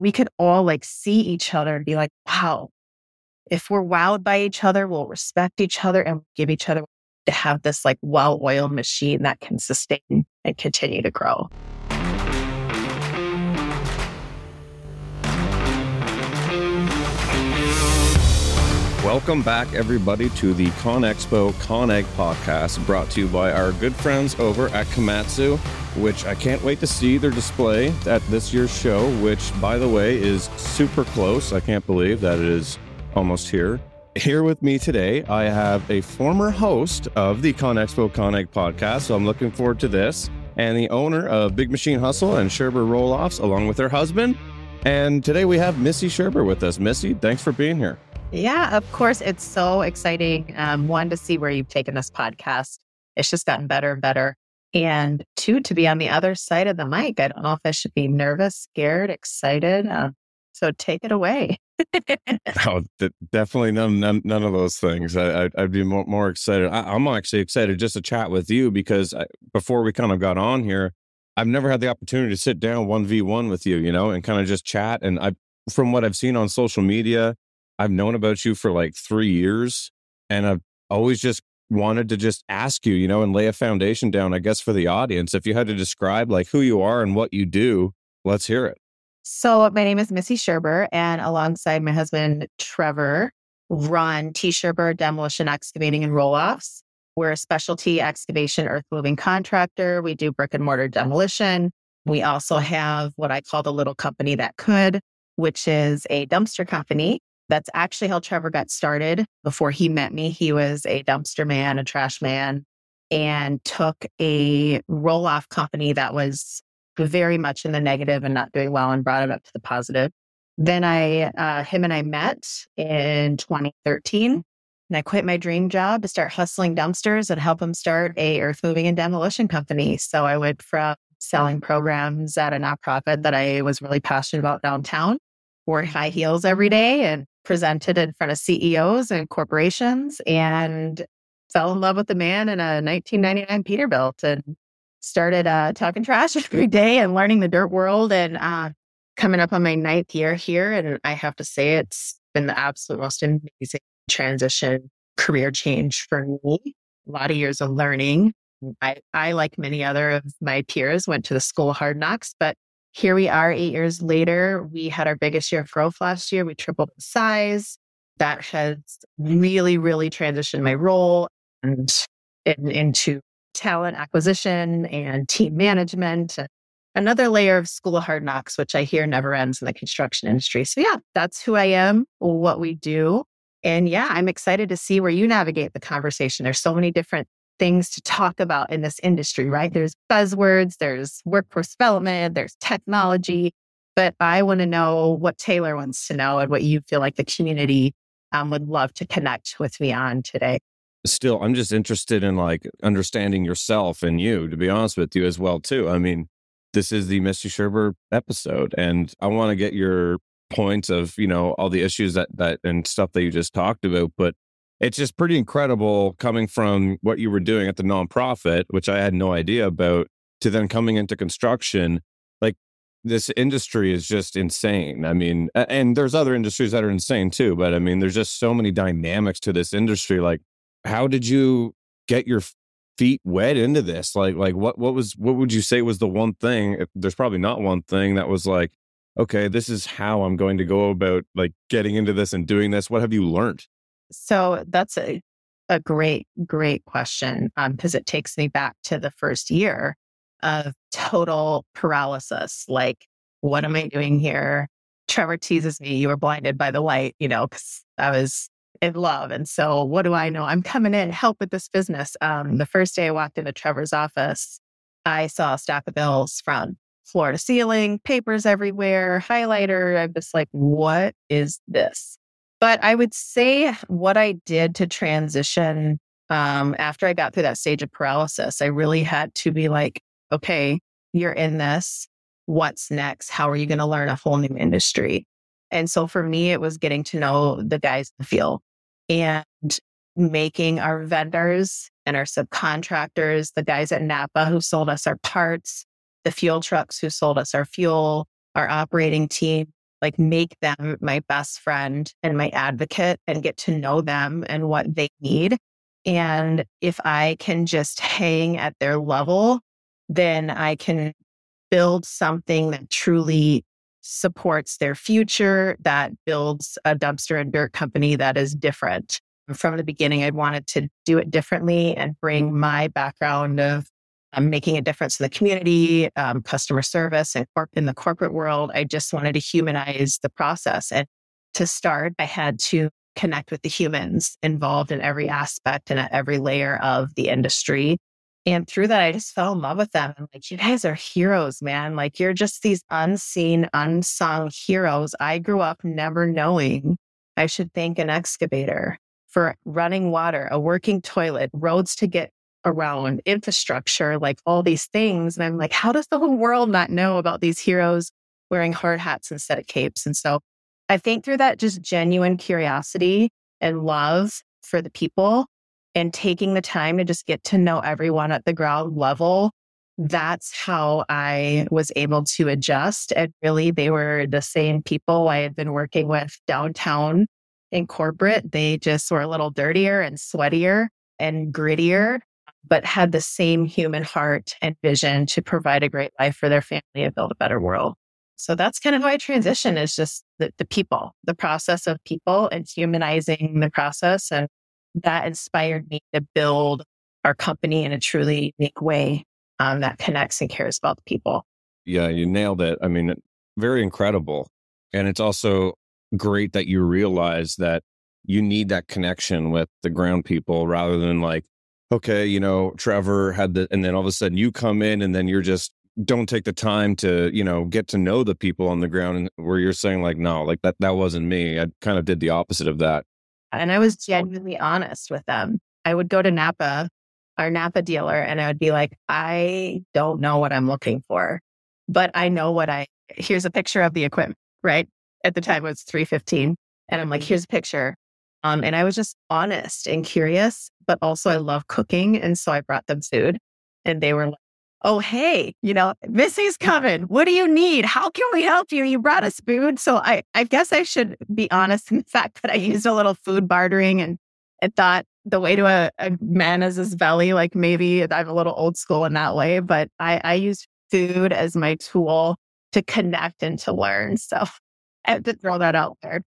we could all like see each other and be like, wow, if we're wowed by each other, we'll respect each other and give each other to have this like well oiled machine that can sustain and continue to grow. Welcome back, everybody, to the ConExpo ConAg podcast brought to you by our good friends over at Komatsu, which I can't wait to see their display at this year's show, which, by the way, is super close. I can't believe that it is almost here. Here with me today, I have a former host of the ConExpo ConAg podcast, so I'm looking forward to this, and the owner of Big Machine Hustle and Scherber Roll Offs, along with her husband. And today we have Missy Scherber with us. Missy, thanks for being here. Yeah, of course. It's so exciting. Um, one, to see where you've taken this podcast. It's just gotten better and better. And two, to be on the other side of the mic. I don't know if I should be nervous, scared, excited. Uh, so take it away. oh, d- definitely none, none, none of those things. I, would I'd be more, more excited. I, am actually excited just to chat with you because I, before we kind of got on here, I've never had the opportunity to sit down one v one with you, you know, and kind of just chat. And I, from what I've seen on social media, I've known about you for like three years and I've always just wanted to just ask you, you know, and lay a foundation down, I guess, for the audience. If you had to describe like who you are and what you do, let's hear it. So, my name is Missy Scherber, and alongside my husband, Trevor, run T Scherber Demolition Excavating and Roll Offs. We're a specialty excavation earth moving contractor. We do brick and mortar demolition. We also have what I call the little company that could, which is a dumpster company that's actually how Trevor got started. Before he met me, he was a dumpster man, a trash man, and took a roll off company that was very much in the negative and not doing well and brought it up to the positive. Then I, uh, him and I met in 2013 and I quit my dream job to start hustling dumpsters and help him start a earth moving and demolition company. So I went from selling programs at a nonprofit that I was really passionate about downtown, wore high heels every day and presented in front of CEOs and corporations and fell in love with the man in a 1999 Peterbilt and started uh, talking trash every day and learning the dirt world and uh, coming up on my ninth year here. And I have to say, it's been the absolute most amazing transition, career change for me. A lot of years of learning. I, I, like many other of my peers, went to the school of hard knocks, but here we are eight years later. We had our biggest year of growth last year. We tripled the size. That has really, really transitioned my role and in, into talent acquisition and team management. Another layer of school of hard knocks, which I hear never ends in the construction industry. So, yeah, that's who I am, what we do. And yeah, I'm excited to see where you navigate the conversation. There's so many different things to talk about in this industry, right? There's buzzwords, there's workforce development, there's technology, but I want to know what Taylor wants to know and what you feel like the community um, would love to connect with me on today. Still, I'm just interested in like understanding yourself and you, to be honest with you as well, too. I mean, this is the Missy Scherber episode, and I want to get your points of, you know, all the issues that, that, and stuff that you just talked about. But it's just pretty incredible coming from what you were doing at the nonprofit, which I had no idea about, to then coming into construction. Like this industry is just insane. I mean, and there's other industries that are insane too, but I mean, there's just so many dynamics to this industry. Like, how did you get your feet wet into this? Like, like what what was what would you say was the one thing? If there's probably not one thing that was like, okay, this is how I'm going to go about like getting into this and doing this. What have you learned? So that's a, a great, great question because um, it takes me back to the first year of total paralysis. Like, what am I doing here? Trevor teases me, you were blinded by the light, you know, because I was in love. And so, what do I know? I'm coming in, help with this business. Um, the first day I walked into Trevor's office, I saw a stack of bills from floor to ceiling, papers everywhere, highlighter. I'm just like, what is this? But I would say what I did to transition um, after I got through that stage of paralysis, I really had to be like, okay, you're in this. What's next? How are you going to learn a whole new industry? And so for me, it was getting to know the guys in the field and making our vendors and our subcontractors, the guys at Napa who sold us our parts, the fuel trucks who sold us our fuel, our operating team, like make them my best friend and my advocate and get to know them and what they need. And if I can just hang at their level, then I can build something that truly supports their future, that builds a dumpster and dirt company that is different. From the beginning, I wanted to do it differently and bring my background of um, making a difference in the community, um, customer service, and corp- in the corporate world. I just wanted to humanize the process. And to start, I had to connect with the humans involved in every aspect and at every layer of the industry. And through that, I just fell in love with them. Like, you guys are heroes, man. Like, you're just these unseen, unsung heroes. I grew up never knowing I should thank an excavator for running water, a working toilet, roads to get around, infrastructure, like all these things. And I'm like, how does the whole world not know about these heroes wearing hard hats instead of capes? And so I think through that just genuine curiosity and love for the people and taking the time to just get to know everyone at the ground level, that's how I was able to adjust. And really, they were the same people I had been working with downtown in corporate. They just were a little dirtier and sweatier and grittier, but had the same human heart and vision to provide a great life for their family and build a better world. So that's kind of how I transition is just the, the people, the process of people and humanizing the process. And that inspired me to build our company in a truly unique way um, that connects and cares about the people. Yeah, you nailed it. I mean, very incredible. And it's also great that you realize that you need that connection with the ground people rather than like, okay, you know, Trevor had the, and then all of a sudden you come in and then you're just don't take the time to you know get to know the people on the ground and where you're saying like no like that that wasn't me. I kind of did the opposite of that. And i was genuinely honest with them. I would go to napa our napa dealer and i would be like i don't know what i'm looking for but i know what i here's a picture of the equipment right? At the time it was 315 and i'm like mm-hmm. here's a picture um, and i was just honest and curious but also i love cooking and so i brought them food and they were like oh, hey, you know, Missy's coming. What do you need? How can we help you? You brought us food. So I, I guess I should be honest in the fact that I used a little food bartering and I thought the way to a, a man is his belly. Like maybe I'm a little old school in that way, but I, I use food as my tool to connect and to learn. So I have to throw that out there.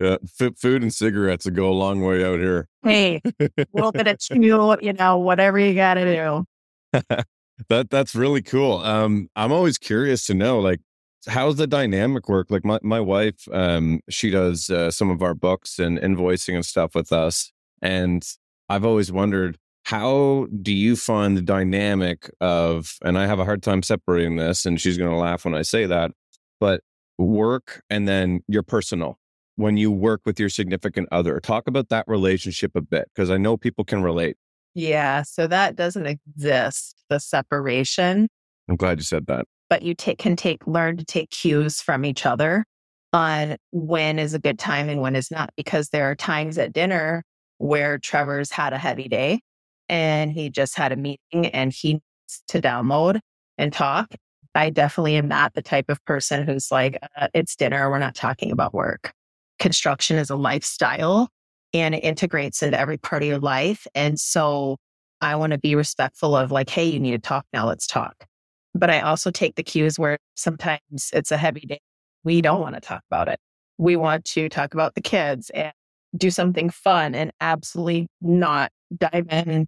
yeah, f- food and cigarettes will go a long way out here. Hey, a little bit of chew, you know, whatever you got to do. that that's really cool. Um, I'm always curious to know, like, how's the dynamic work? Like, my my wife, um, she does uh, some of our books and invoicing and stuff with us, and I've always wondered how do you find the dynamic of, and I have a hard time separating this, and she's going to laugh when I say that, but work and then your personal when you work with your significant other. Talk about that relationship a bit because I know people can relate. Yeah. So that doesn't exist, the separation. I'm glad you said that. But you take, can take, learn to take cues from each other on when is a good time and when is not, because there are times at dinner where Trevor's had a heavy day and he just had a meeting and he needs to download and talk. I definitely am not the type of person who's like, uh, it's dinner. We're not talking about work. Construction is a lifestyle and it integrates into every part of your life. And so I want to be respectful of like, hey, you need to talk now, let's talk. But I also take the cues where sometimes it's a heavy day. We don't want to talk about it. We want to talk about the kids and do something fun and absolutely not dive in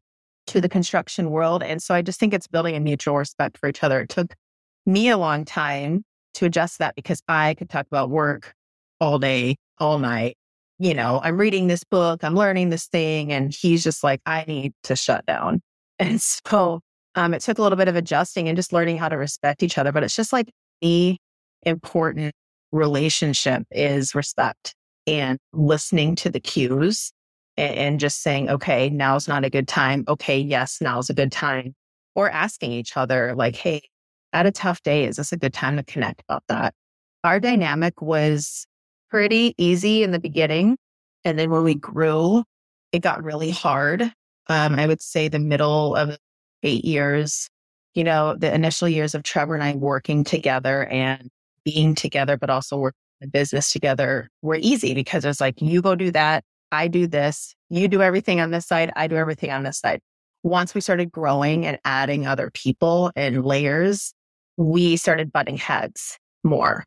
to the construction world. And so I just think it's building a mutual respect for each other. It took me a long time to adjust that because I could talk about work all day, all night, you know, I'm reading this book, I'm learning this thing. And he's just like, I need to shut down. And so um, it took a little bit of adjusting and just learning how to respect each other. But it's just like the important relationship is respect and listening to the cues and, and just saying, okay, now's not a good time. Okay, yes, now's a good time. Or asking each other, like, hey, at a tough day, is this a good time to connect about that? Our dynamic was pretty easy in the beginning. And then when we grew, it got really hard. Um, I would say the middle of eight years, you know, the initial years of Trevor and I working together and being together, but also working the business together were easy because it was like, you go do that. I do this. You do everything on this side. I do everything on this side. Once we started growing and adding other people and layers, we started butting heads more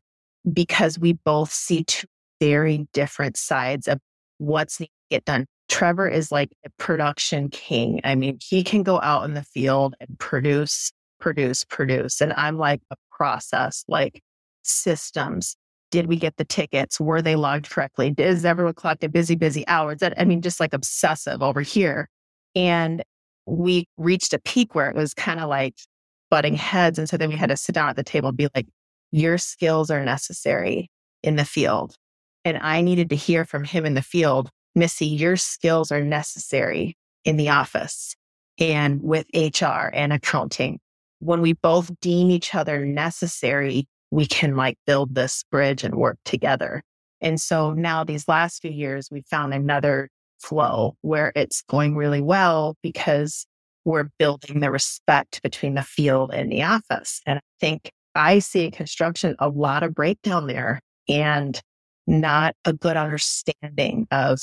because we both see two very different sides of what's needed to get done. Trevor is like a production king. I mean, he can go out in the field and produce, produce, produce. And I'm like a process, like systems. Did we get the tickets? Were they logged correctly? Is everyone collected busy, busy hours? I mean, just like obsessive over here. And we reached a peak where it was kind of like butting heads. And so then we had to sit down at the table and be like, your skills are necessary in the field. And I needed to hear from him in the field, Missy, your skills are necessary in the office and with HR and accounting. When we both deem each other necessary, we can like build this bridge and work together. And so now these last few years, we found another flow where it's going really well because we're building the respect between the field and the office. And I think I see in construction a lot of breakdown there and not a good understanding of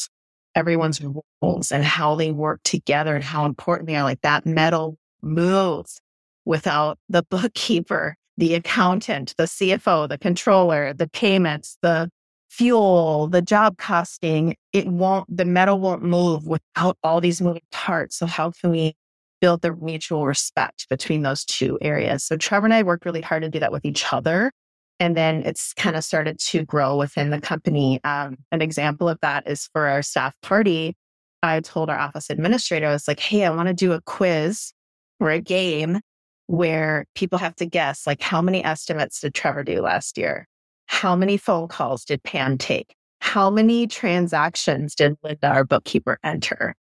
everyone's roles and how they work together and how important they are. Like that metal moves without the bookkeeper, the accountant, the CFO, the controller, the payments, the fuel, the job costing. It won't, the metal won't move without all these moving parts. So how can we build the mutual respect between those two areas. So Trevor and I worked really hard to do that with each other. And then it's kind of started to grow within the company. Um, an example of that is for our staff party. I told our office administrator, I was like, hey, I want to do a quiz or a game where people have to guess, like, how many estimates did Trevor do last year? How many phone calls did Pam take? How many transactions did Linda, our bookkeeper, enter?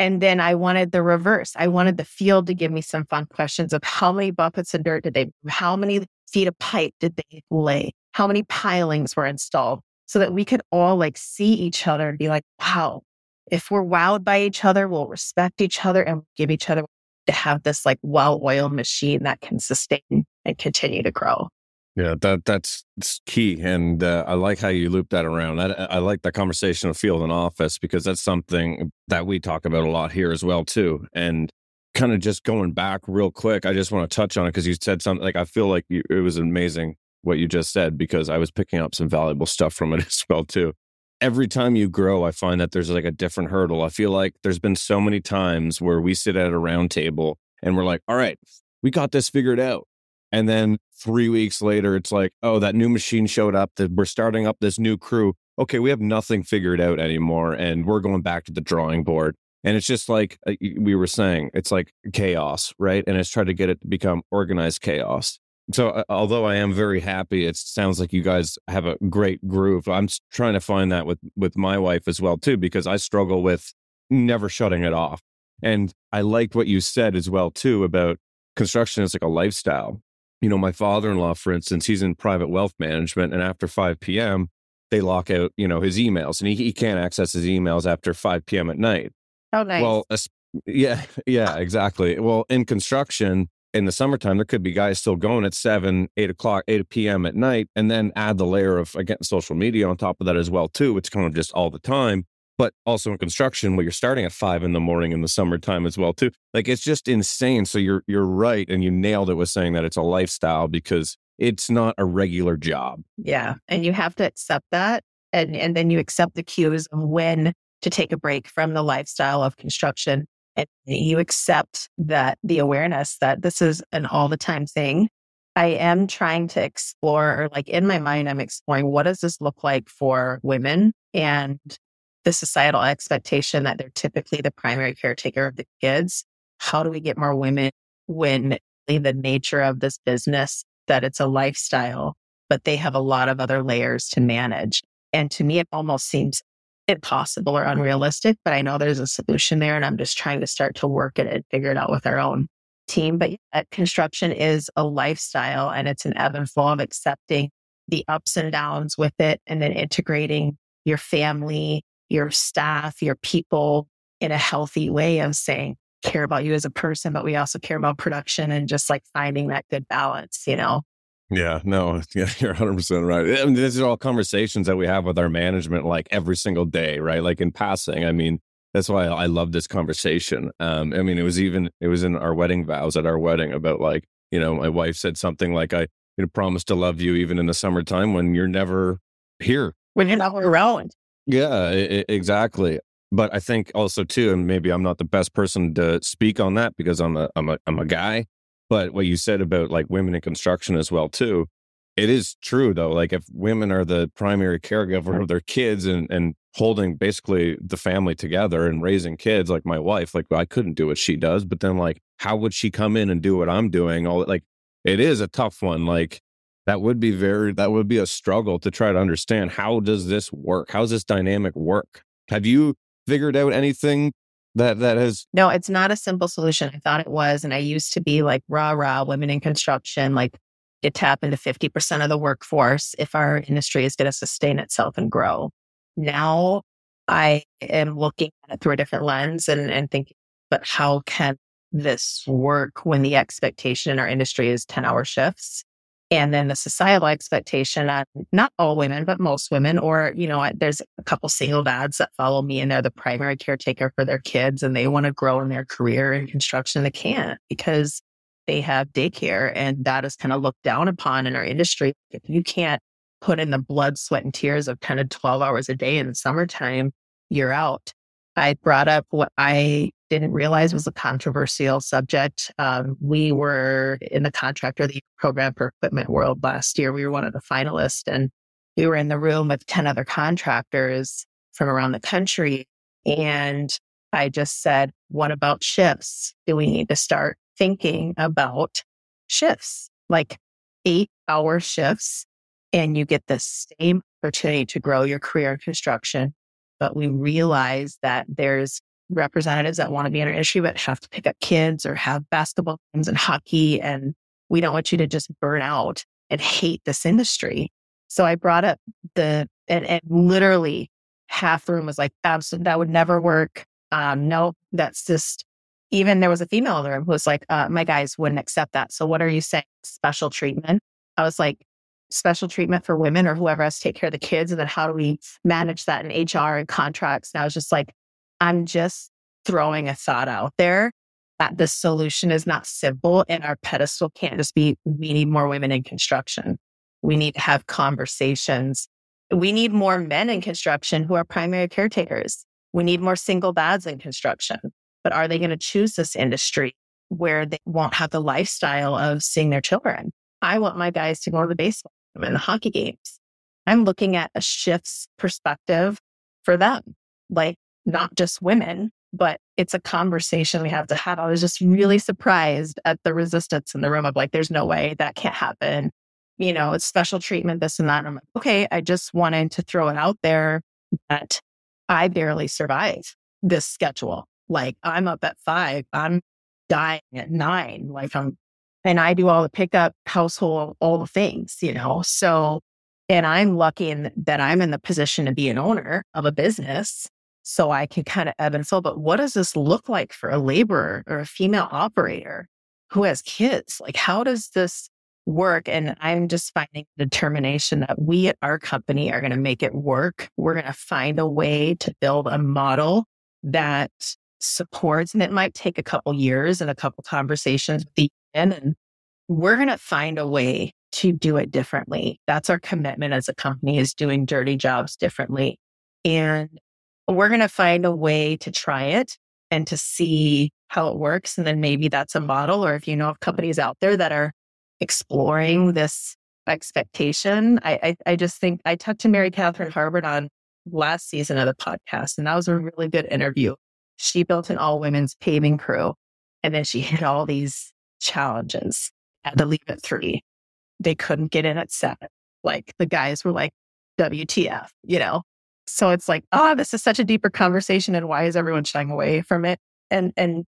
And then I wanted the reverse. I wanted the field to give me some fun questions of how many buckets of dirt did they, how many feet of pipe did they lay? How many pilings were installed? So that we could all like see each other and be like, wow, if we're wowed by each other, we'll respect each other and give each other to have this like well oiled machine that can sustain and continue to grow. Yeah, that that's key, and uh, I like how you loop that around. I, I like that conversation of field and office because that's something that we talk about a lot here as well too. And kind of just going back real quick, I just want to touch on it because you said something like I feel like you, it was amazing what you just said because I was picking up some valuable stuff from it as well too. Every time you grow, I find that there's like a different hurdle. I feel like there's been so many times where we sit at a round table and we're like, "All right, we got this figured out." And then three weeks later, it's like, oh, that new machine showed up. That we're starting up this new crew. Okay, we have nothing figured out anymore, and we're going back to the drawing board. And it's just like uh, we were saying, it's like chaos, right? And it's trying to get it to become organized chaos. So, uh, although I am very happy, it sounds like you guys have a great groove. I'm trying to find that with with my wife as well too, because I struggle with never shutting it off. And I liked what you said as well too about construction is like a lifestyle you know, my father in law, for instance, he's in private wealth management. And after 5 p.m., they lock out, you know, his emails and he, he can't access his emails after 5 p.m. at night. Oh, nice. Well, yeah, yeah, exactly. Well, in construction, in the summertime, there could be guys still going at seven, eight o'clock, eight p.m. at night, and then add the layer of again social media on top of that as well too. It's kind of just all the time but also in construction where you're starting at five in the morning in the summertime as well too. Like it's just insane. So you're you're right and you nailed it with saying that it's a lifestyle because it's not a regular job. Yeah and you have to accept that and and then you accept the cues of when to take a break from the lifestyle of construction and you accept that the awareness that this is an all the time thing. I am trying to explore, or like in my mind, I'm exploring what does this look like for women and the societal expectation that they're typically the primary caretaker of the kids. How do we get more women when the nature of this business that it's a lifestyle, but they have a lot of other layers to manage. And to me, it almost seems impossible or unrealistic, but I know there's a solution there. And I'm just trying to start to work at it and figure it out with our own team. But construction is a lifestyle and it's an ebb and flow of accepting the ups and downs with it and then integrating your family your staff, your people in a healthy way of saying, care about you as a person, but we also care about production and just like finding that good balance, you know? Yeah, no, yeah, you're 100% right. I mean, these are all conversations that we have with our management like every single day, right? Like in passing. I mean, that's why I love this conversation. Um, I mean, it was even, it was in our wedding vows at our wedding about like, you know, my wife said something like, I you know, promise to love you even in the summertime when you're never here. When you're not around. Yeah, I- exactly. But I think also too, and maybe I'm not the best person to speak on that because I'm a I'm a I'm a guy. But what you said about like women in construction as well too, it is true though. Like if women are the primary caregiver of their kids and and holding basically the family together and raising kids, like my wife, like I couldn't do what she does. But then like, how would she come in and do what I'm doing? All like it is a tough one. Like that would be very that would be a struggle to try to understand how does this work? How's this dynamic work? Have you figured out anything that that has no it's not a simple solution i thought it was and i used to be like rah rah women in construction like to tap into 50% of the workforce if our industry is going to sustain itself and grow now i am looking at it through a different lens and and thinking but how can this work when the expectation in our industry is 10 hour shifts and then the societal expectation on not all women, but most women, or, you know, there's a couple single dads that follow me and they're the primary caretaker for their kids and they want to grow in their career in construction. They can't because they have daycare and that is kind of looked down upon in our industry. If you can't put in the blood, sweat, and tears of kind of 12 hours a day in the summertime, you're out. I brought up what I didn't realize was a controversial subject. Um, we were in the contractor the program for Equipment World last year. We were one of the finalists, and we were in the room with 10 other contractors from around the country. And I just said, What about shifts? Do we need to start thinking about shifts, like eight hour shifts? And you get the same opportunity to grow your career in construction but we realize that there's representatives that want to be in our industry, but have to pick up kids or have basketball games and hockey. And we don't want you to just burn out and hate this industry. So I brought up the, and, and literally half the room was like, absolutely, that would never work. Um, no, that's just, even there was a female in the room who was like, uh, my guys wouldn't accept that. So what are you saying? Special treatment? I was like, special treatment for women or whoever has to take care of the kids? And then how do we manage that in HR and contracts? And I was just like, I'm just throwing a thought out there that the solution is not simple and our pedestal can't just be, we need more women in construction. We need to have conversations. We need more men in construction who are primary caretakers. We need more single dads in construction. But are they going to choose this industry where they won't have the lifestyle of seeing their children? I want my guys to go to the baseball and the hockey games. I'm looking at a shift's perspective for them, like not just women, but it's a conversation we have to have. I was just really surprised at the resistance in the room of like, there's no way that can't happen. You know, it's special treatment, this and that. And I'm like, okay, I just wanted to throw it out there that I barely survive this schedule. Like I'm up at five, I'm dying at nine. Like I'm and I do all the pickup, household, all the things, you know. So, and I'm lucky in that I'm in the position to be an owner of a business. So I can kind of ebb and flow. But what does this look like for a laborer or a female operator who has kids? Like, how does this work? And I'm just finding determination that we at our company are going to make it work. We're going to find a way to build a model that supports, and it might take a couple years and a couple conversations with the and we're going to find a way to do it differently. That's our commitment as a company is doing dirty jobs differently. And we're going to find a way to try it and to see how it works. And then maybe that's a model, or if you know of companies out there that are exploring this expectation, I, I, I just think I talked to Mary Catherine Harbert on last season of the podcast, and that was a really good interview. She built an all women's paving crew, and then she hit all these challenges. Had to leave at three. They couldn't get in at seven. Like the guys were like, WTF, you know? So it's like, oh, this is such a deeper conversation. And why is everyone shying away from it? And and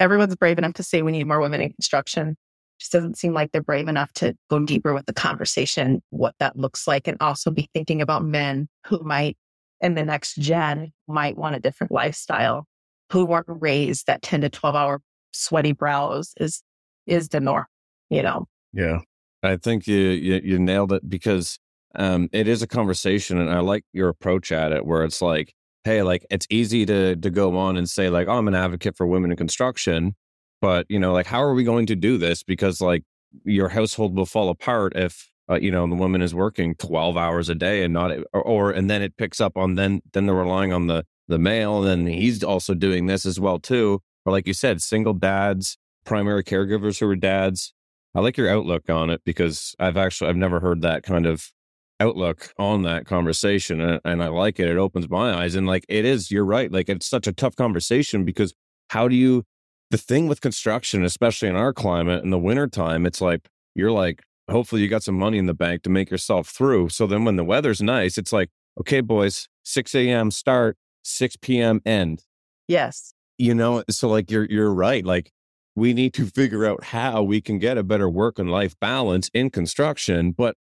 everyone's brave enough to say we need more women in construction. Just doesn't seem like they're brave enough to go deeper with the conversation, what that looks like, and also be thinking about men who might in the next gen might want a different lifestyle, who weren't raised that 10 to 12 hour sweaty brows is is the norm, you know? Yeah. I think you, you, you nailed it because um, it is a conversation, and I like your approach at it, where it's like, hey, like it's easy to to go on and say like, oh, I'm an advocate for women in construction, but you know, like, how are we going to do this? Because like your household will fall apart if uh, you know the woman is working 12 hours a day and not or, or and then it picks up on then then they're relying on the the male and then he's also doing this as well too or like you said single dads primary caregivers who are dads i like your outlook on it because i've actually i've never heard that kind of outlook on that conversation and, and i like it it opens my eyes and like it is you're right like it's such a tough conversation because how do you the thing with construction especially in our climate in the wintertime it's like you're like hopefully you got some money in the bank to make yourself through so then when the weather's nice it's like okay boys 6 a.m start 6 p.m. end. Yes. You know, so like you're you're right. Like we need to figure out how we can get a better work and life balance in construction. But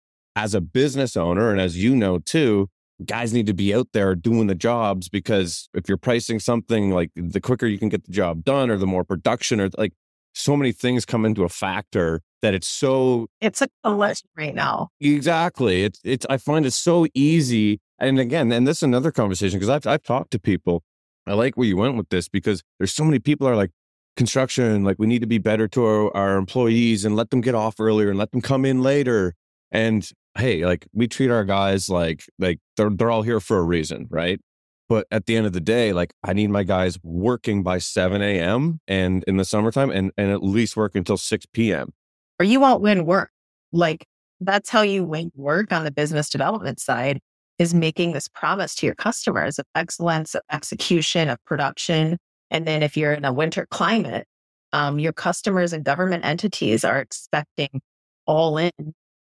as a business owner, and as you know too, guys need to be out there doing the jobs because if you're pricing something like the quicker you can get the job done or the more production or like so many things come into a factor that it's so it's a collision right now exactly it's it's i find it so easy and again, and this is another conversation because I've I've talked to people. I like where you went with this because there's so many people are like construction, like we need to be better to our, our employees and let them get off earlier and let them come in later. And hey, like we treat our guys like like they're they're all here for a reason, right? But at the end of the day, like I need my guys working by 7 a.m. and in the summertime and, and at least work until 6 p.m. Or you won't win work. Like that's how you win work on the business development side is making this promise to your customers of excellence, of execution, of production. And then if you're in a winter climate, um, your customers and government entities are expecting all in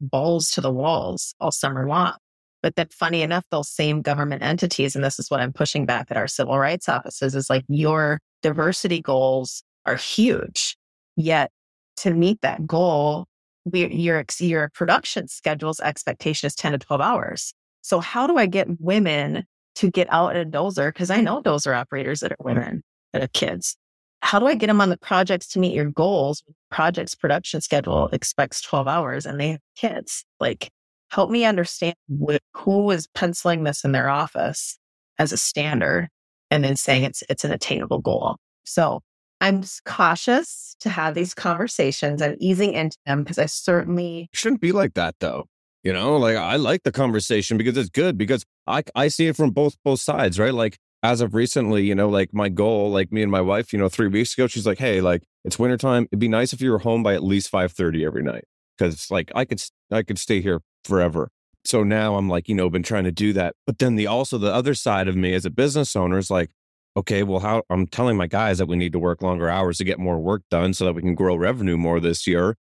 balls to the walls all summer long. But then funny enough, those same government entities, and this is what I'm pushing back at our civil rights offices, is like your diversity goals are huge. Yet to meet that goal, we, your, your production schedule's expectation is 10 to 12 hours. So how do I get women to get out in a dozer? Because I know dozer operators that are mm. women that have kids. How do I get them on the projects to meet your goals? Project's production schedule expects 12 hours and they have kids. Like, help me understand wh- who is penciling this in their office as a standard and then saying it's it's an attainable goal. So I'm cautious to have these conversations. I'm easing into them because I certainly shouldn't be like that though. You know, like I like the conversation because it's good because I I see it from both both sides, right? Like as of recently, you know, like my goal, like me and my wife, you know, three weeks ago, she's like, "Hey, like it's wintertime. It'd be nice if you were home by at least five thirty every night because like I could I could stay here forever." So now I'm like, you know, been trying to do that. But then the also the other side of me as a business owner is like, okay, well, how I'm telling my guys that we need to work longer hours to get more work done so that we can grow revenue more this year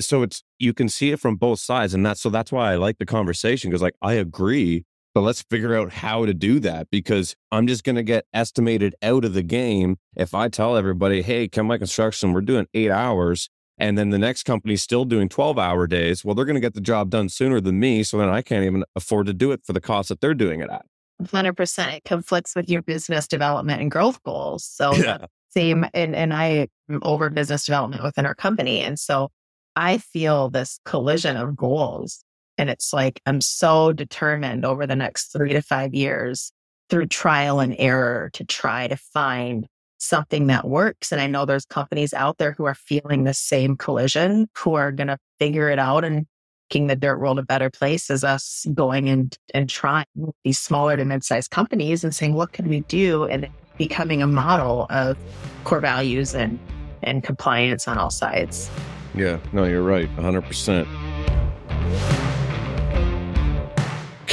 so it's you can see it from both sides and that's so that's why i like the conversation because like i agree but let's figure out how to do that because i'm just going to get estimated out of the game if i tell everybody hey come my construction we're doing eight hours and then the next company's still doing 12 hour days well they're going to get the job done sooner than me so then i can't even afford to do it for the cost that they're doing it at 100% it conflicts with your business development and growth goals so yeah. same and, and i am over business development within our company and so I feel this collision of goals. And it's like, I'm so determined over the next three to five years through trial and error to try to find something that works. And I know there's companies out there who are feeling the same collision, who are going to figure it out and making the dirt world a better place as us going and, and trying these smaller to mid-sized companies and saying, what can we do? And becoming a model of core values and, and compliance on all sides. Yeah, no, you're right. 100%.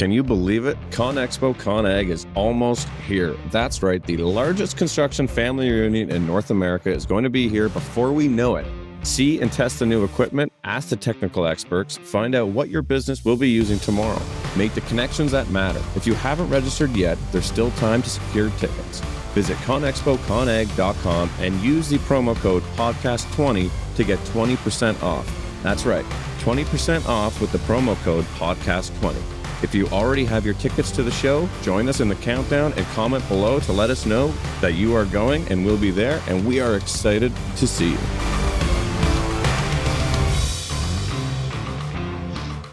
Can you believe it? ConExpo ConAg is almost here. That's right, the largest construction family reunion in North America is going to be here before we know it. See and test the new equipment, ask the technical experts, find out what your business will be using tomorrow. Make the connections that matter. If you haven't registered yet, there's still time to secure tickets. Visit conexpoconag.com and use the promo code podcast20 to get 20% off. That's right, 20% off with the promo code podcast20. If you already have your tickets to the show, join us in the countdown and comment below to let us know that you are going and we'll be there and we are excited to see you.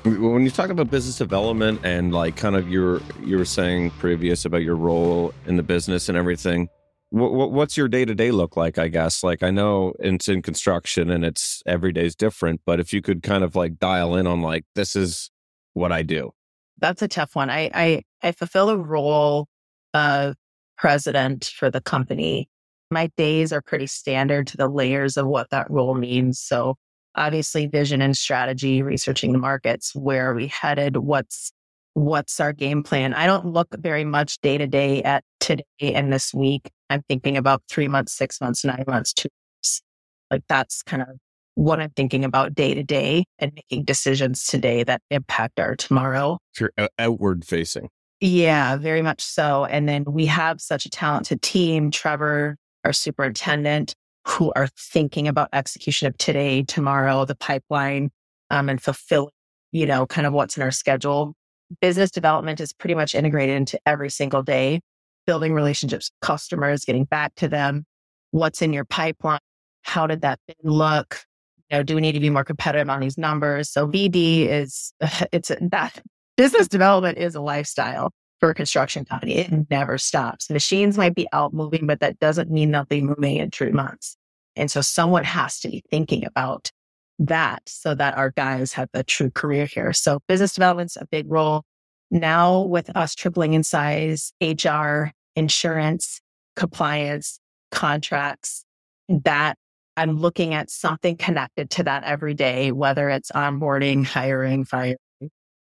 When you talk about business development and like kind of your you were saying previous about your role in the business and everything, what, what's your day to day look like? I guess like I know it's in construction and it's every day's different, but if you could kind of like dial in on like this is what I do. That's a tough one. I I, I fulfill the role of president for the company. My days are pretty standard to the layers of what that role means. So obviously vision and strategy, researching the markets, where are we headed, what's what's our game plan. I don't look very much day to day at today and this week. I'm thinking about three months, six months, nine months, two months. Like that's kind of what I'm thinking about day to day and making decisions today that impact our tomorrow. You're outward facing. Yeah, very much so. And then we have such a talented team, Trevor, our superintendent, who are thinking about execution of today, tomorrow, the pipeline, um, and fulfilling, you know, kind of what's in our schedule. Business development is pretty much integrated into every single day, building relationships with customers, getting back to them. What's in your pipeline? How did that look? Know, do we need to be more competitive on these numbers? So BD is, it's that business development is a lifestyle for a construction company. It never stops. Machines might be out moving, but that doesn't mean they'll be moving in three months. And so someone has to be thinking about that so that our guys have a true career here. So business development's a big role. Now with us tripling in size, HR, insurance, compliance, contracts, that I'm looking at something connected to that every day, whether it's onboarding, hiring, firing,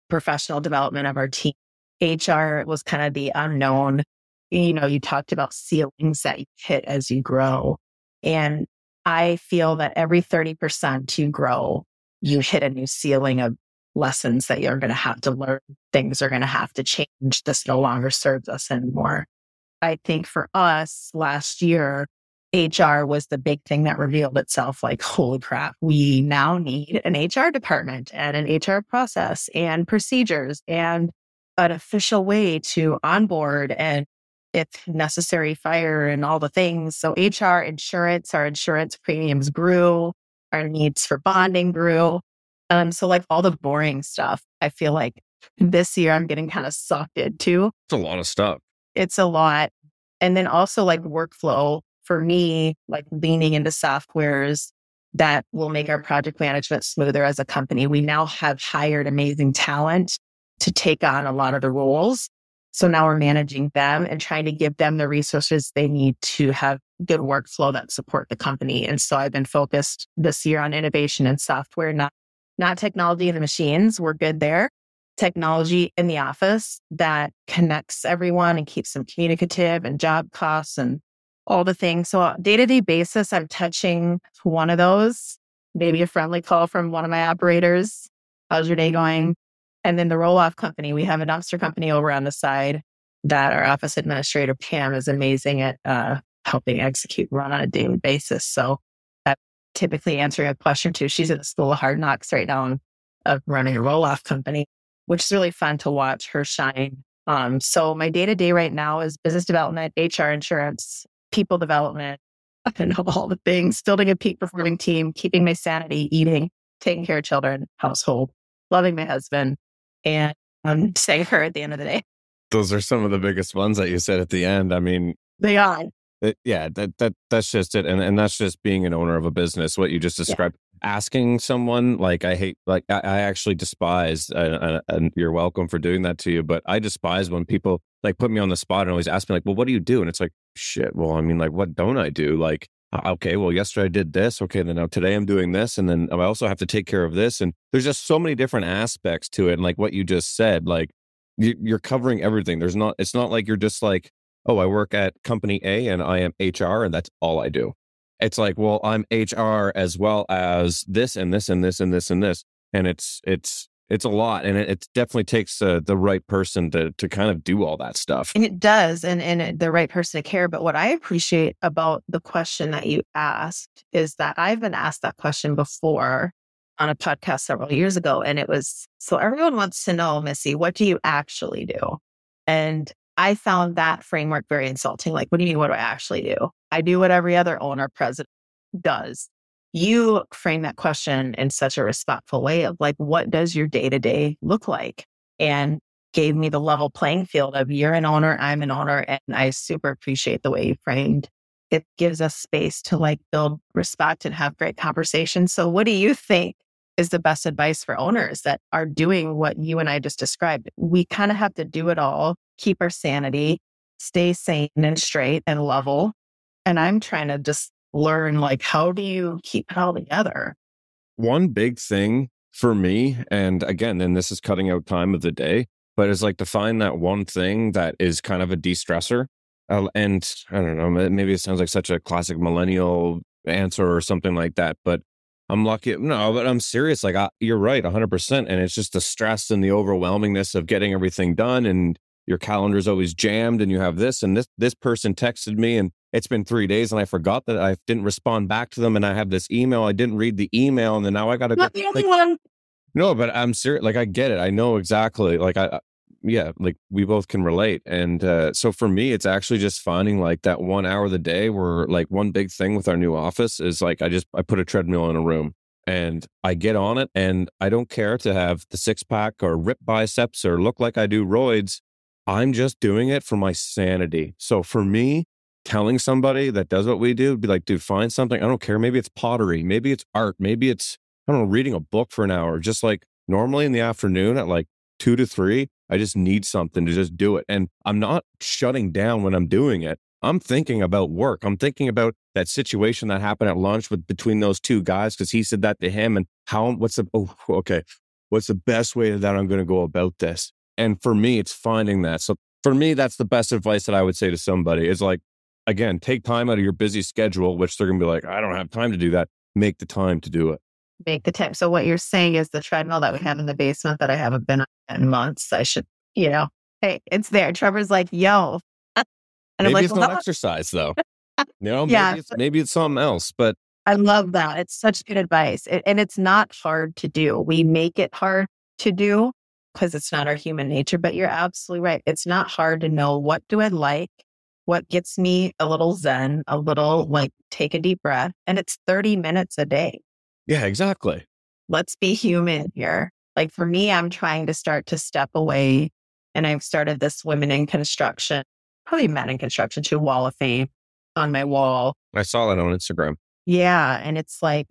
professional development of our team, HR was kind of the unknown. You know, you talked about ceilings that you hit as you grow. And I feel that every 30% you grow, you hit a new ceiling of lessons that you're going to have to learn. Things are going to have to change. This no longer serves us anymore. I think for us last year, HR was the big thing that revealed itself like, holy crap, we now need an HR department and an HR process and procedures and an official way to onboard and if necessary fire and all the things. So HR insurance, our insurance premiums grew, our needs for bonding grew. Um, so like all the boring stuff, I feel like this year I'm getting kind of sucked into. It's a lot of stuff. It's a lot. And then also like workflow for me, like leaning into softwares that will make our project management smoother as a company. We now have hired amazing talent to take on a lot of the roles. So now we're managing them and trying to give them the resources they need to have good workflow that support the company. And so I've been focused this year on innovation and software, not, not technology and the machines. We're good there. Technology in the office that connects everyone and keeps them communicative and job costs and all the things. So day to day basis, I'm touching one of those, maybe a friendly call from one of my operators. How's your day going? And then the roll off company, we have a dumpster company over on the side that our office administrator, Pam, is amazing at uh, helping execute run on a daily basis. So I'm typically answering a question too. She's at the School of Hard Knocks right now of running a roll off company, which is really fun to watch her shine. Um, so my day to day right now is business development, HR insurance, people development, and all the things, building a peak performing team, keeping my sanity, eating, taking care of children, household, loving my husband, and um, save her at the end of the day. Those are some of the biggest ones that you said at the end. I mean, they are. It, yeah, that that that's just it, and and that's just being an owner of a business. What you just described, yeah. asking someone like I hate, like I, I actually despise, uh, and you're welcome for doing that to you, but I despise when people like put me on the spot and always ask me like, well, what do you do? And it's like, shit. Well, I mean, like, what don't I do? Like, ah, okay, well, yesterday I did this. Okay, then now today I'm doing this. And then oh, I also have to take care of this. And there's just so many different aspects to it. And like what you just said, like you're covering everything. There's not, it's not like you're just like, oh, I work at company A and I am HR and that's all I do. It's like, well, I'm HR as well as this and this and this and this and this. And it's, it's, it's a lot and it, it definitely takes uh, the right person to to kind of do all that stuff. And it does and and the right person to care but what i appreciate about the question that you asked is that i've been asked that question before on a podcast several years ago and it was so everyone wants to know missy what do you actually do? And i found that framework very insulting like what do you mean what do i actually do? I do what every other owner president does you frame that question in such a respectful way of like, what does your day to day look like? And gave me the level playing field of you're an owner, I'm an owner. And I super appreciate the way you framed. It gives us space to like build respect and have great conversations. So what do you think is the best advice for owners that are doing what you and I just described? We kind of have to do it all, keep our sanity, stay sane and straight and level. And I'm trying to just learn like how do you keep it all together? One big thing for me, and again, and this is cutting out time of the day, but it's like to find that one thing that is kind of a de-stressor. Uh, and I don't know, maybe it sounds like such a classic millennial answer or something like that, but I'm lucky. No, but I'm serious. Like I, you're right, 100%. And it's just the stress and the overwhelmingness of getting everything done, and your calendar's always jammed, and you have this and this. This person texted me, and it's been three days, and I forgot that I didn't respond back to them, and I have this email. I didn't read the email, and then now I got to. Not go, the only like, one. No, but I'm serious. Like I get it. I know exactly. Like I, yeah, like we both can relate. And uh, so for me, it's actually just finding like that one hour of the day where like one big thing with our new office is like I just I put a treadmill in a room and I get on it and I don't care to have the six pack or rip biceps or look like I do roids. I'm just doing it for my sanity. So for me, telling somebody that does what we do, be like, dude, find something. I don't care. Maybe it's pottery. Maybe it's art. Maybe it's I don't know, reading a book for an hour, just like normally in the afternoon at like two to three, I just need something to just do it. And I'm not shutting down when I'm doing it. I'm thinking about work. I'm thinking about that situation that happened at lunch with between those two guys because he said that to him and how what's the oh okay what's the best way that I'm going to go about this. And for me, it's finding that. So for me, that's the best advice that I would say to somebody is like, again, take time out of your busy schedule, which they're going to be like, I don't have time to do that. Make the time to do it make the tip. So what you're saying is the treadmill that we have in the basement that I haven't been on in months. I should, you know, hey, it's there. Trevor's like, yo. And maybe I'm like, it's well, not exercise though. you know, yeah, maybe it's, maybe it's something else. But I love that. It's such good advice. It, and it's not hard to do. We make it hard to do because it's not our human nature, but you're absolutely right. It's not hard to know what do I like? What gets me a little zen, a little like take a deep breath. And it's 30 minutes a day. Yeah, exactly. Let's be human here. Like for me, I'm trying to start to step away. And I've started this women in construction, probably men in construction to wall of fame on my wall. I saw that on Instagram. Yeah. And it's like,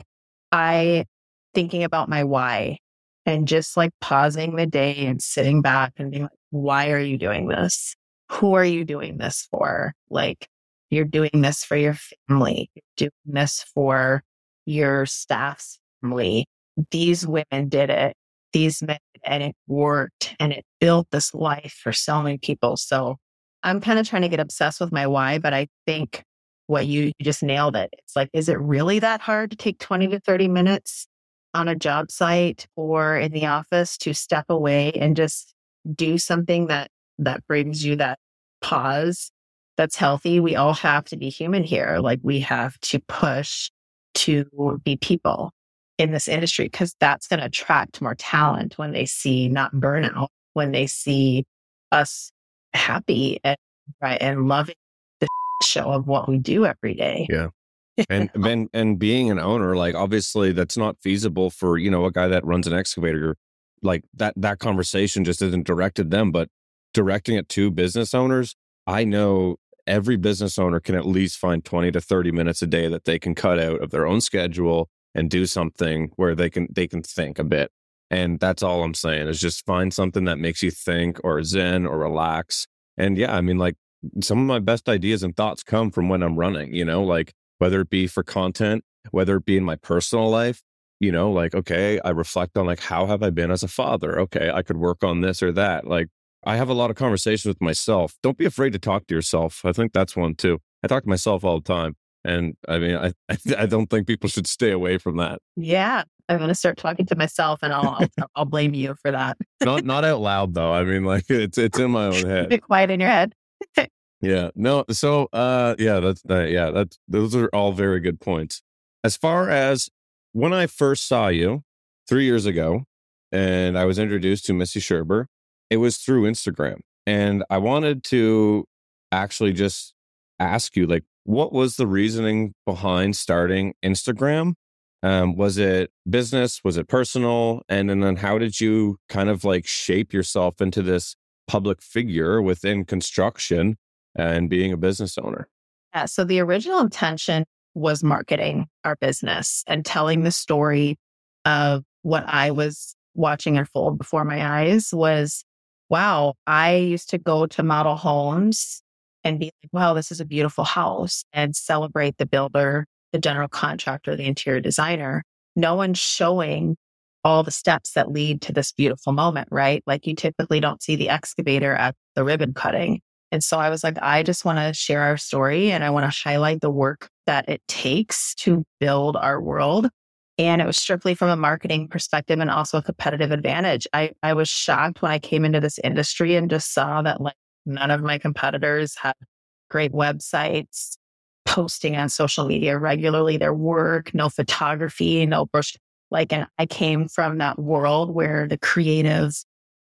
I thinking about my why and just like pausing the day and sitting back and being like, why are you doing this? Who are you doing this for? Like, you're doing this for your family, you're doing this for your staff's family. These women did it. These men, and it worked and it built this life for so many people. So I'm kind of trying to get obsessed with my why, but I think what you, you just nailed it. It's like, is it really that hard to take 20 to 30 minutes on a job site or in the office to step away and just do something that, that brings you that pause that's healthy? We all have to be human here. Like we have to push to be people in this industry because that's going to attract more talent when they see not burnout, when they see us happy and right and loving the show of what we do every day. Yeah. and and and being an owner, like obviously that's not feasible for, you know, a guy that runs an excavator. Like that that conversation just isn't directed them, but directing it to business owners, I know every business owner can at least find 20 to 30 minutes a day that they can cut out of their own schedule and do something where they can they can think a bit. And that's all i'm saying is just find something that makes you think or zen or relax. And yeah i mean like some of my best ideas and thoughts come from when i'm running you know like whether it be for content whether it be in my personal life you know like okay i reflect on like how have i been as a father? Okay i could work on this or that. Like I have a lot of conversations with myself. Don't be afraid to talk to yourself. I think that's one too. I talk to myself all the time. And I mean, I, I don't think people should stay away from that. Yeah. I'm going to start talking to myself and I'll, I'll, I'll blame you for that. not, not out loud though. I mean, like it's, it's in my own head. Be quiet in your head. yeah. No. So, uh, yeah, that's, uh, yeah, that's, those are all very good points. As far as when I first saw you three years ago and I was introduced to Missy Scherber, it was through Instagram. And I wanted to actually just ask you, like, what was the reasoning behind starting Instagram? Um, was it business? Was it personal? And, and then how did you kind of like shape yourself into this public figure within construction and being a business owner? Yeah. So the original intention was marketing our business and telling the story of what I was watching unfold before my eyes was wow, I used to go to model homes and be like, wow, this is a beautiful house and celebrate the builder, the general contractor, the interior designer. No one's showing all the steps that lead to this beautiful moment, right? Like you typically don't see the excavator at the ribbon cutting. And so I was like, I just want to share our story and I want to highlight the work that it takes to build our world. And it was strictly from a marketing perspective and also a competitive advantage. I, I was shocked when I came into this industry and just saw that like none of my competitors had great websites, posting on social media regularly, their work, no photography, no brush. Like, and I came from that world where the creative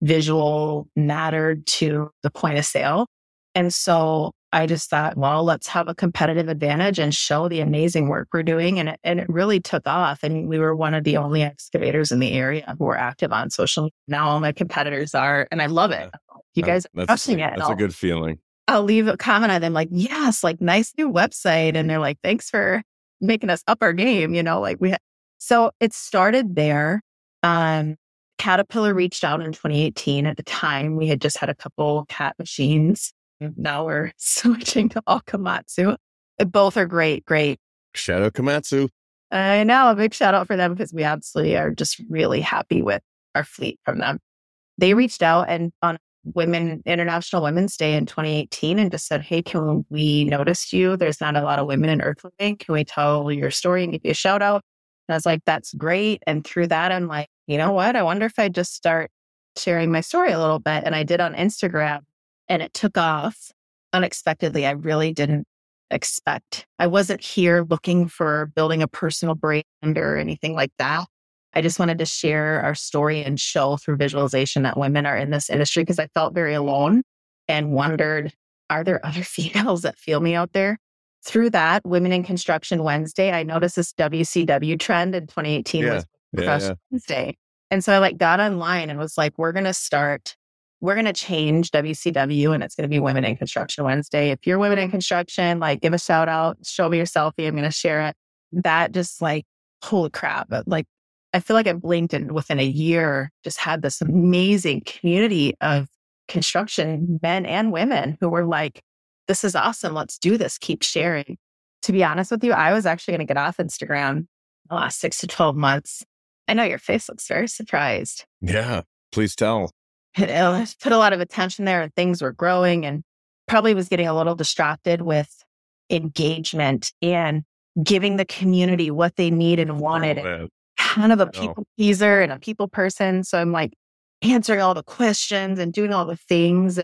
visual mattered to the point of sale. And so I just thought, well, let's have a competitive advantage and show the amazing work we're doing. And it, and it really took off. And we were one of the only excavators in the area who were active on social. Now all my competitors are, and I love it. You guys are crushing it. That's a good feeling. I'll leave a comment on them like, yes, like nice new website. And they're like, thanks for making us up our game. You know, like we, so it started there. Um, Caterpillar reached out in 2018. At the time, we had just had a couple cat machines now we're switching to all Komatsu. Uh, both are great, great. Shout out Komatsu. I know. A big shout out for them because we absolutely are just really happy with our fleet from them. They reached out and on Women International Women's Day in 2018 and just said, Hey, can we notice you? There's not a lot of women in earthmoving. Can we tell your story and give you a shout out? And I was like, That's great. And through that, I'm like, you know what? I wonder if I just start sharing my story a little bit. And I did on Instagram and it took off unexpectedly. I really didn't expect. I wasn't here looking for building a personal brand or anything like that. I just wanted to share our story and show through visualization that women are in this industry because I felt very alone and wondered, are there other females that feel me out there? Through that, Women in Construction Wednesday, I noticed this WCW trend in 2018 yeah. was Professional yeah, yeah. Wednesday. And so I like got online and was like, we're going to start we're going to change WCW and it's going to be Women in Construction Wednesday. If you're women in construction, like give a shout out, show me your selfie. I'm going to share it. That just like, holy crap. Like, I feel like I blinked and within a year just had this amazing community of construction men and women who were like, this is awesome. Let's do this. Keep sharing. To be honest with you, I was actually going to get off Instagram the last six to 12 months. I know your face looks very surprised. Yeah, please tell. I uh, put a lot of attention there and things were growing and probably was getting a little distracted with engagement and giving the community what they need and wanted. Oh, kind of a people pleaser and a people person. So I'm like answering all the questions and doing all the things.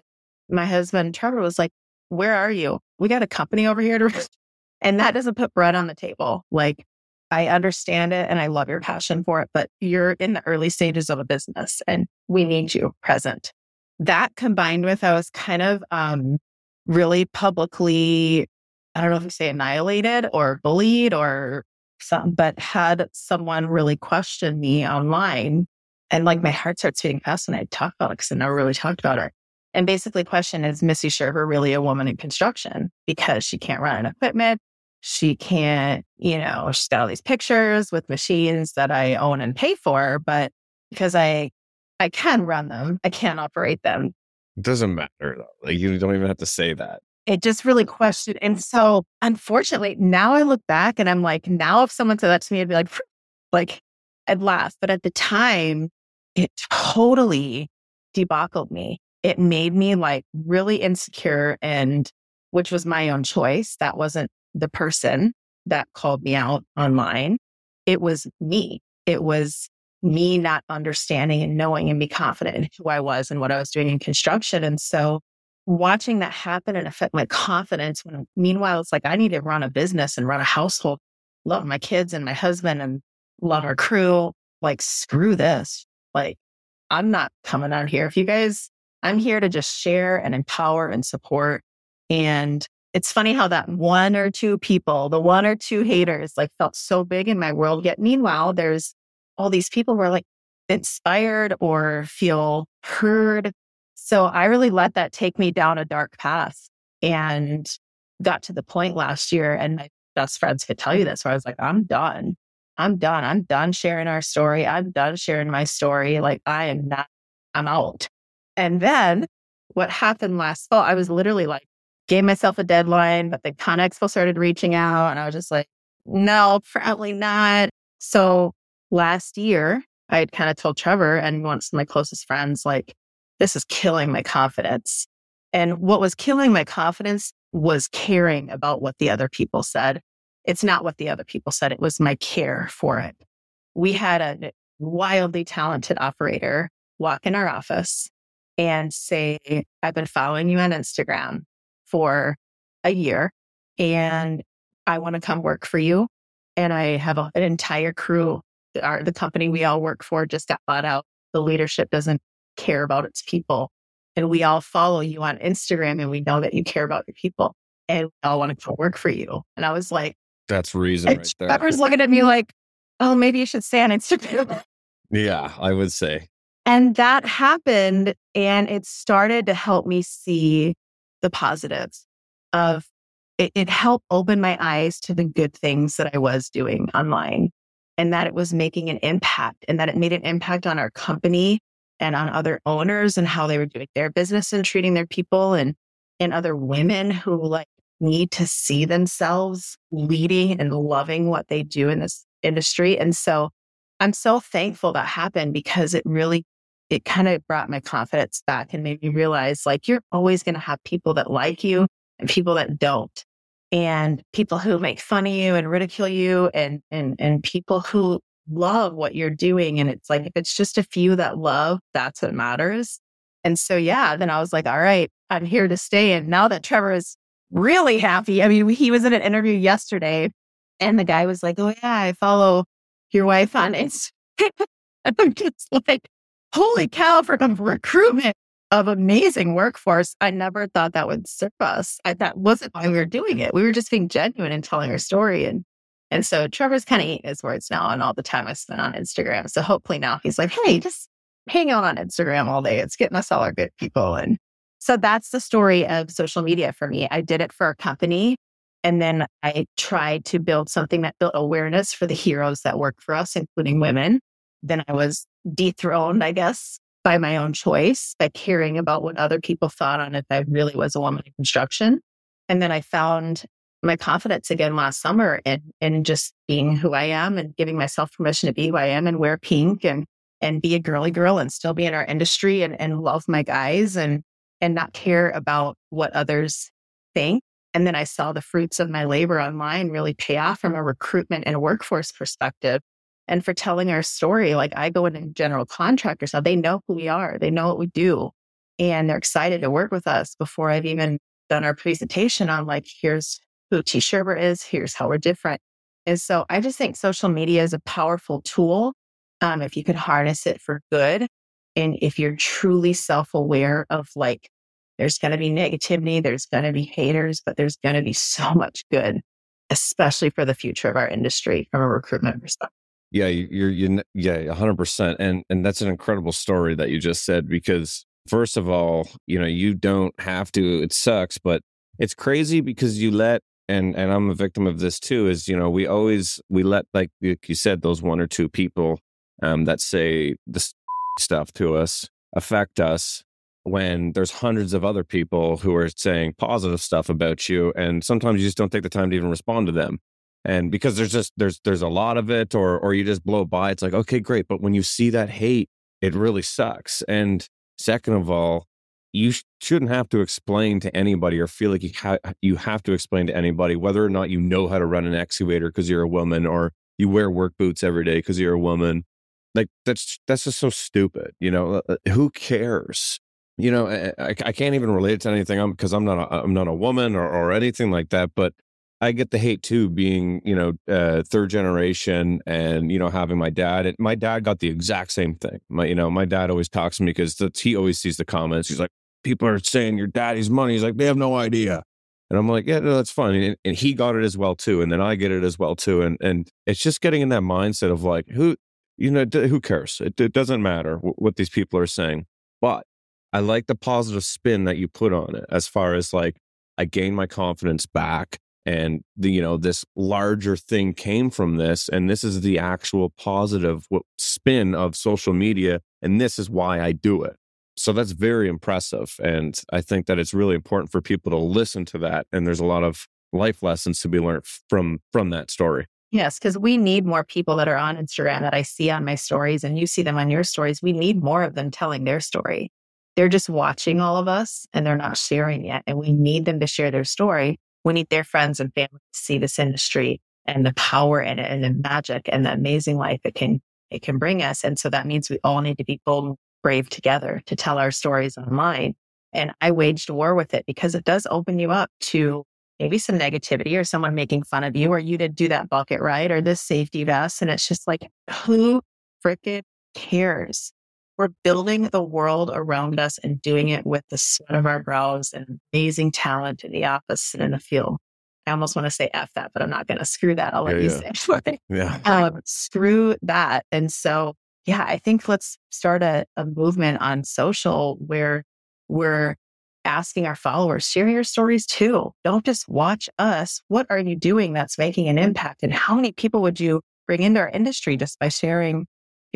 My husband, Trevor, was like, Where are you? We got a company over here to. And that doesn't put bread on the table. Like, I understand it and I love your passion for it, but you're in the early stages of a business and we need you present. That combined with I was kind of um, really publicly, I don't know if you say annihilated or bullied or something, but had someone really question me online. And like my heart starts beating fast when I talk about it because I never really talked about her. And basically, question is Missy Scherber really a woman in construction because she can't run an equipment? She can't, you know, she's got all these pictures with machines that I own and pay for, but because I I can run them, I can't operate them. It doesn't matter though. Like you don't even have to say that. It just really questioned. And so unfortunately, now I look back and I'm like, now if someone said that to me, I'd be like, like I'd laugh. But at the time, it totally debacled me. It made me like really insecure and which was my own choice. That wasn't the person that called me out online. It was me. It was me not understanding and knowing and be confident in who I was and what I was doing in construction. And so watching that happen and affect my confidence when meanwhile it's like I need to run a business and run a household, love my kids and my husband and love our crew. Like screw this. Like I'm not coming out here. If you guys, I'm here to just share and empower and support. And it's funny how that one or two people, the one or two haters, like felt so big in my world. Yet meanwhile, there's all these people who are like inspired or feel heard. So I really let that take me down a dark path and got to the point last year. And my best friends could tell you this, where I was like, I'm done. I'm done. I'm done sharing our story. I'm done sharing my story. Like I am not, I'm out. And then what happened last fall, I was literally like, gave myself a deadline, but the ConExpo started reaching out and I was just like, no, probably not. So last year, I had kind of told Trevor and one of my closest friends, like, this is killing my confidence. And what was killing my confidence was caring about what the other people said. It's not what the other people said. It was my care for it. We had a wildly talented operator walk in our office and say, I've been following you on Instagram for a year and I want to come work for you. And I have a, an entire crew. Our, the company we all work for just got bought out. The leadership doesn't care about its people. And we all follow you on Instagram and we know that you care about your people and we all want to come work for you. And I was like, that's reason right there. Trevor's looking at me like, oh, maybe you should stay on Instagram. Yeah, I would say. And that happened and it started to help me see the positives of it, it helped open my eyes to the good things that I was doing online and that it was making an impact and that it made an impact on our company and on other owners and how they were doing their business and treating their people and and other women who like need to see themselves leading and loving what they do in this industry. And so I'm so thankful that happened because it really it kind of brought my confidence back and made me realize like you're always going to have people that like you and people that don't. And people who make fun of you and ridicule you and and and people who love what you're doing. And it's like if it's just a few that love that's what matters. And so yeah then i was like all right i'm here to stay. And now that trevor is really happy i mean he was in an interview yesterday and the guy was like oh yeah i follow your wife on instagram i'm just like holy cow, for recruitment of amazing workforce, I never thought that would serve us. I, that wasn't why we were doing it. We were just being genuine and telling our story. And and so Trevor's kind of eating his words now and all the time I spent on Instagram. So hopefully now he's like, hey, just hang out on Instagram all day. It's getting us all our good people. And so that's the story of social media for me. I did it for a company. And then I tried to build something that built awareness for the heroes that work for us, including women. Then I was dethroned, I guess, by my own choice, by caring about what other people thought on if I really was a woman in construction. And then I found my confidence again last summer in, in just being who I am and giving myself permission to be who I am and wear pink and and be a girly girl and still be in our industry and, and love my guys and and not care about what others think. And then I saw the fruits of my labor online really pay off from a recruitment and workforce perspective and for telling our story. Like I go in a general contractor, so they know who we are, they know what we do, and they're excited to work with us before I've even done our presentation on like, here's who T Scherber is, here's how we're different. And so I just think social media is a powerful tool um, if you could harness it for good. And if you're truly self aware of like, there's going to be negativity, there's going to be haters, but there's going to be so much good, especially for the future of our industry from a recruitment perspective. Yeah, you're you yeah, hundred percent, and and that's an incredible story that you just said because first of all, you know, you don't have to. It sucks, but it's crazy because you let and and I'm a victim of this too. Is you know we always we let like you said those one or two people um, that say this stuff to us affect us when there's hundreds of other people who are saying positive stuff about you and sometimes you just don't take the time to even respond to them and because there's just there's there's a lot of it or or you just blow by it's like okay great but when you see that hate it really sucks and second of all you sh- shouldn't have to explain to anybody or feel like you, ha- you have to explain to anybody whether or not you know how to run an excavator because you're a woman or you wear work boots every day because you're a woman like that's that's just so stupid you know uh, uh, who cares? You know i, I can't even relate it to anything because I'm, I'm not a, i'm not a woman or, or anything like that but I get the hate too, being you know uh, third generation, and you know having my dad. And my dad got the exact same thing. My you know my dad always talks to me because he always sees the comments. He's like, people are saying your daddy's money. He's like, they have no idea. And I'm like, yeah, no, that's fine. And, and he got it as well too. And then I get it as well too. And and it's just getting in that mindset of like, who, you know, who cares? It, it doesn't matter what these people are saying. But I like the positive spin that you put on it as far as like, I gain my confidence back and the you know this larger thing came from this and this is the actual positive spin of social media and this is why i do it. So that's very impressive and i think that it's really important for people to listen to that and there's a lot of life lessons to be learned from from that story. Yes because we need more people that are on instagram that i see on my stories and you see them on your stories we need more of them telling their story. They're just watching all of us and they're not sharing yet and we need them to share their story we need their friends and family to see this industry and the power in it and the magic and the amazing life it can it can bring us. And so that means we all need to be bold and brave together to tell our stories online. And I waged war with it because it does open you up to maybe some negativity or someone making fun of you or you did do that bucket right or this safety vest. And it's just like, who freaking cares? We're building the world around us and doing it with the sweat of our brows and amazing talent in the office and in the field. I almost want to say F that, but I'm not going to screw that. I'll let yeah, you yeah. say it. Yeah. Um, screw that. And so, yeah, I think let's start a, a movement on social where we're asking our followers, share your stories too. Don't just watch us. What are you doing that's making an impact? And how many people would you bring into our industry just by sharing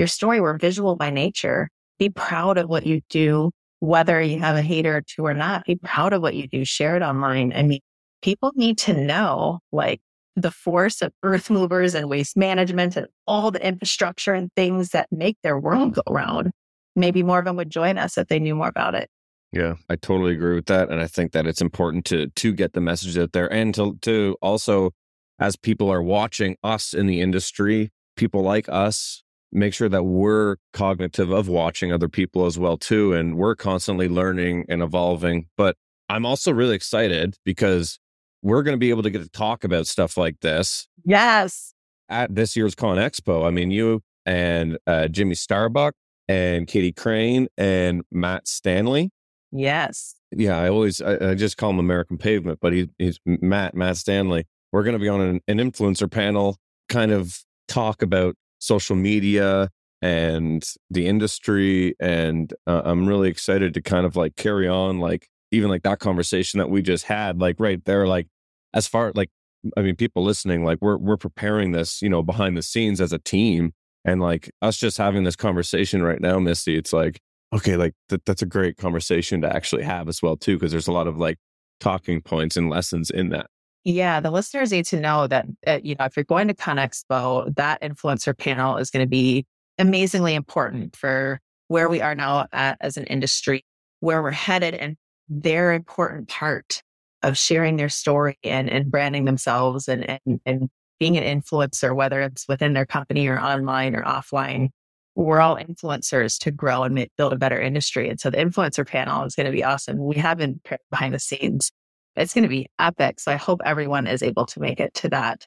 your story. We're visual by nature. Be proud of what you do, whether you have a hater or two or not. Be proud of what you do. Share it online. I mean, people need to know like the force of earth movers and waste management and all the infrastructure and things that make their world go round. Maybe more of them would join us if they knew more about it. Yeah, I totally agree with that. And I think that it's important to to get the message out there and to to also as people are watching us in the industry, people like us make sure that we're cognitive of watching other people as well too and we're constantly learning and evolving. But i'm also really excited because we're going to be able to get to talk about stuff like this yes. at this year's con expo. I mean you and uh, jimmy starbuck and katie crane and matt stanley. Yes. Yeah i always i, I just call him american pavement but he, he's matt matt stanley. We're going to be on an, an influencer panel kind of talk about social media and the industry and uh, i'm really excited to kind of like carry on like even like that conversation that we just had like right there like as far like i mean people listening like we're we're preparing this you know behind the scenes as a team and like us just having this conversation right now misty it's like okay like th- that's a great conversation to actually have as well too because there's a lot of like talking points and lessons in that yeah, the listeners need to know that, uh, you know, if you're going to ConExpo, that influencer panel is going to be amazingly important for where we are now at, as an industry, where we're headed, and their important part of sharing their story and, and branding themselves and, and, and being an influencer, whether it's within their company or online or offline. We're all influencers to grow and make, build a better industry. And so the influencer panel is going to be awesome. We have been behind the scenes it's going to be epic. So I hope everyone is able to make it to that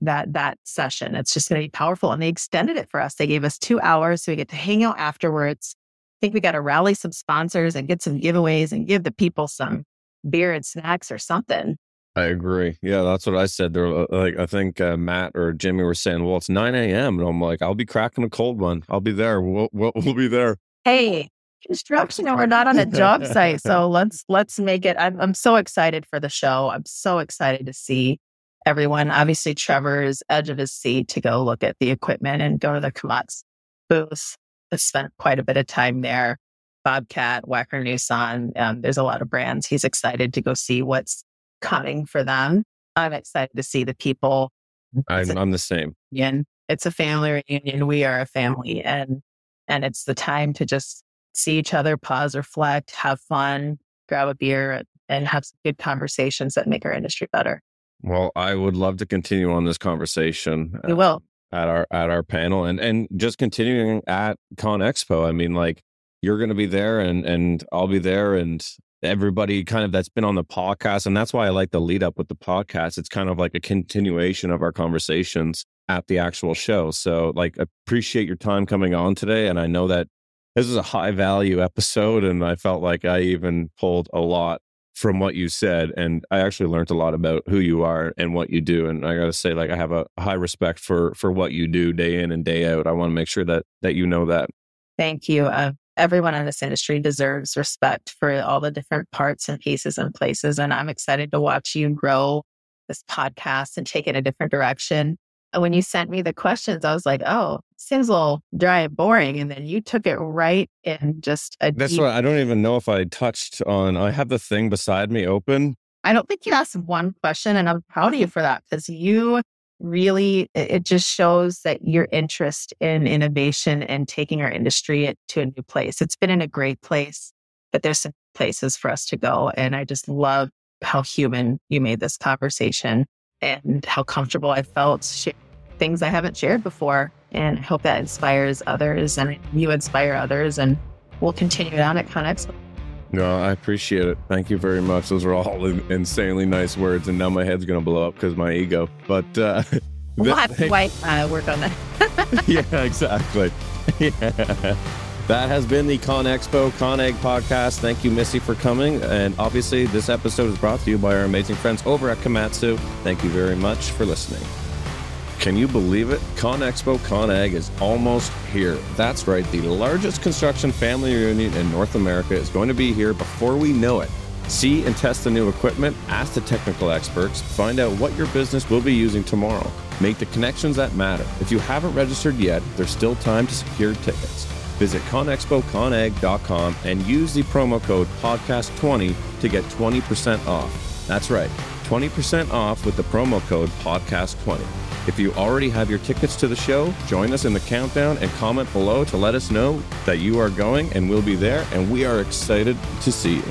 that that session. It's just going to be powerful. And they extended it for us. They gave us two hours so we get to hang out afterwards. I think we got to rally some sponsors and get some giveaways and give the people some beer and snacks or something. I agree. Yeah, that's what I said. They're uh, like, I think uh, Matt or Jimmy were saying, "Well, it's 9 a.m." and I'm like, "I'll be cracking a cold one. I'll be there. We'll we'll, we'll be there." Hey, construction and we're not on a job site. So let's let's make it. I'm I'm so excited for the show. I'm so excited to see everyone. Obviously, Trevor's edge of his seat to go look at the equipment and go to the Komatsu booth. I spent quite a bit of time there. Bobcat, Wacker Neuson. Um, there's a lot of brands. He's excited to go see what's coming for them. I'm excited to see the people. I'm, I'm the same. It's a family reunion. We are a family, and and it's the time to just see each other, pause, reflect, have fun, grab a beer, and have some good conversations that make our industry better. Well, I would love to continue on this conversation. We will uh, at our at our panel and and just continuing at Con Expo. I mean, like you're going to be there, and and I'll be there, and everybody kind of that's been on the podcast, and that's why I like the lead up with the podcast. It's kind of like a continuation of our conversations at the actual show. So, like, appreciate your time coming on today, and I know that this is a high value episode and i felt like i even pulled a lot from what you said. And I actually learned a lot about who you are and what you do. And I got to say, like, I have a high respect for, for what you do day in and day out. I want to make sure that, that you know that. Thank you. Uh, everyone in this industry deserves respect for all the different parts and pieces and places. And I'm excited to watch you grow this podcast and take it a different direction. And when you sent me the questions, I was like, oh, seems a little dry and boring. And then you took it right in just a That's deep- why I don't even know if I touched on, I have the thing beside me open. I don't think you asked one question, and I'm proud of you mm-hmm. for that because you really, it it just shows that your interest in innovation and taking our industry to a new place. It's been in a great place, but there's some places for us to go. And I just love how human you made this conversation and how comfortable I felt sharing things I haven't shared before. And I hope that inspires others and you inspire others. And we'll continue it on at ConExpo. No, I appreciate it. Thank you very much. Those are all insanely nice words. And now my head's going to blow up because my ego. But, uh, We'll have to wipe, uh, work on that. yeah, exactly. Yeah. That has been the Con Expo Con/Agg podcast. Thank you, Missy, for coming. And obviously, this episode is brought to you by our amazing friends over at Komatsu. Thank you very much for listening. Can you believe it? Con Expo Con/Agg is almost here. That's right, the largest construction family reunion in North America is going to be here before we know it. See and test the new equipment, ask the technical experts, find out what your business will be using tomorrow. Make the connections that matter. If you haven't registered yet, there's still time to secure tickets. Visit conexpoconagg.com and use the promo code podcast20 to get 20% off. That's right, 20% off with the promo code podcast20. If you already have your tickets to the show, join us in the countdown and comment below to let us know that you are going and we'll be there and we are excited to see you.